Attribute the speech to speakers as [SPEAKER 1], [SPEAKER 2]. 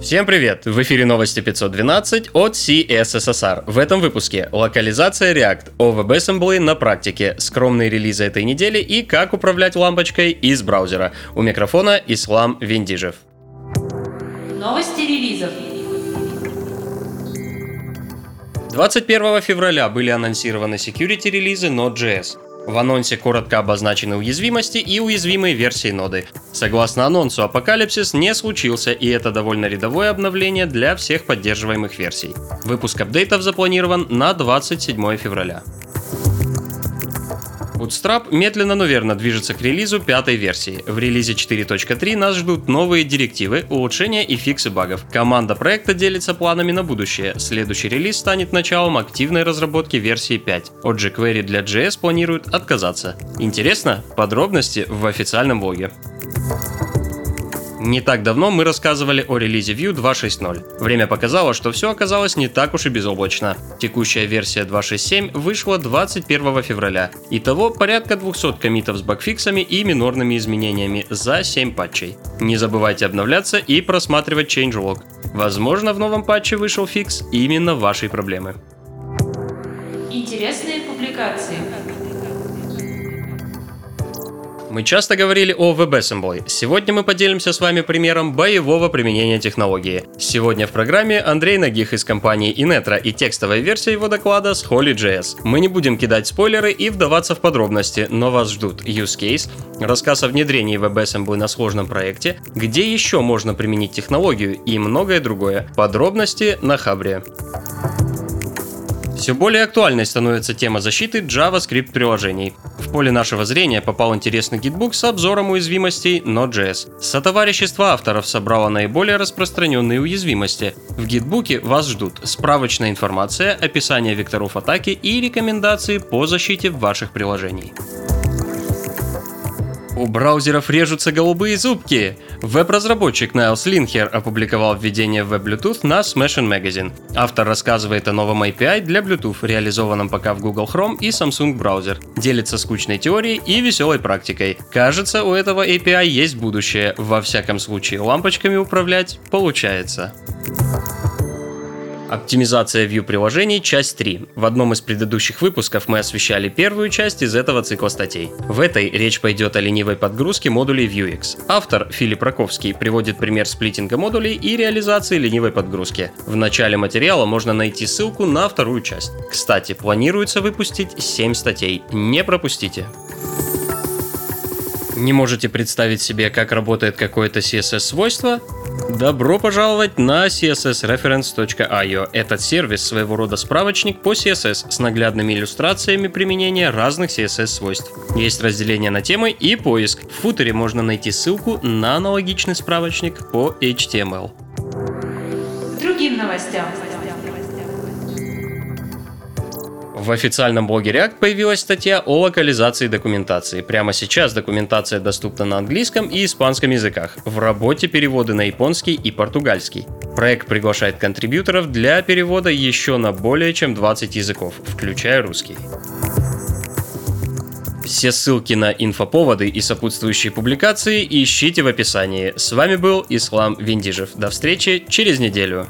[SPEAKER 1] Всем привет! В эфире новости 512 от CSSR. В этом выпуске локализация React, о WebAssembly на практике, скромные релизы этой недели и как управлять лампочкой из браузера. У микрофона Ислам Виндижев.
[SPEAKER 2] Новости релизов.
[SPEAKER 1] 21 февраля были анонсированы security релизы Node.js. В анонсе коротко обозначены уязвимости и уязвимые версии ноды. Согласно анонсу, апокалипсис не случился, и это довольно рядовое обновление для всех поддерживаемых версий. Выпуск апдейтов запланирован на 27 февраля. Bootstrap медленно, но верно движется к релизу пятой версии. В релизе 4.3 нас ждут новые директивы, улучшения и фиксы багов. Команда проекта делится планами на будущее. Следующий релиз станет началом активной разработки версии 5. От jQuery для JS планируют отказаться. Интересно? Подробности в официальном блоге. Не так давно мы рассказывали о релизе Vue 2.6.0. Время показало, что все оказалось не так уж и безоблачно. Текущая версия 2.6.7 вышла 21 февраля. Итого порядка 200 комитов с багфиксами и минорными изменениями за 7 патчей. Не забывайте обновляться и просматривать changelog. Возможно, в новом патче вышел фикс именно вашей проблемы.
[SPEAKER 2] Интересные публикации.
[SPEAKER 1] Мы часто говорили о WebAssembly. Сегодня мы поделимся с вами примером боевого применения технологии. Сегодня в программе Андрей Нагих из компании Inetra и текстовая версия его доклада с Holy.js. Мы не будем кидать спойлеры и вдаваться в подробности, но вас ждут use case, рассказ о внедрении WebAssembly на сложном проекте, где еще можно применить технологию и многое другое. Подробности на Хабре. Все более актуальной становится тема защиты JavaScript приложений. В поле нашего зрения попал интересный гитбук с обзором уязвимостей Node.js. Сотоварищество авторов собрало наиболее распространенные уязвимости. В гитбуке вас ждут справочная информация, описание векторов атаки и рекомендации по защите ваших приложений. У браузеров режутся голубые зубки. Веб-разработчик Найлс Линхер опубликовал введение в Web-Bluetooth на Smashing Magazine. Автор рассказывает о новом API для Bluetooth, реализованном пока в Google Chrome и Samsung браузер. Делится скучной теорией и веселой практикой. Кажется, у этого API есть будущее. Во всяком случае, лампочками управлять получается. Оптимизация Vue приложений, часть 3. В одном из предыдущих выпусков мы освещали первую часть из этого цикла статей. В этой речь пойдет о ленивой подгрузке модулей Vuex. Автор Филипп Раковский приводит пример сплитинга модулей и реализации ленивой подгрузки. В начале материала можно найти ссылку на вторую часть. Кстати, планируется выпустить 7 статей. Не пропустите. Не можете представить себе, как работает какое-то CSS-свойство? Добро пожаловать на cssreference.io. Этот сервис своего рода справочник по CSS с наглядными иллюстрациями применения разных CSS-свойств. Есть разделение на темы и поиск. В футере можно найти ссылку на аналогичный справочник по HTML.
[SPEAKER 2] Другим новостям.
[SPEAKER 1] В официальном блоге React появилась статья о локализации документации. Прямо сейчас документация доступна на английском и испанском языках. В работе переводы на японский и португальский. Проект приглашает контрибьюторов для перевода еще на более чем 20 языков, включая русский. Все ссылки на инфоповоды и сопутствующие публикации ищите в описании. С вами был Ислам Виндижев. До встречи через неделю.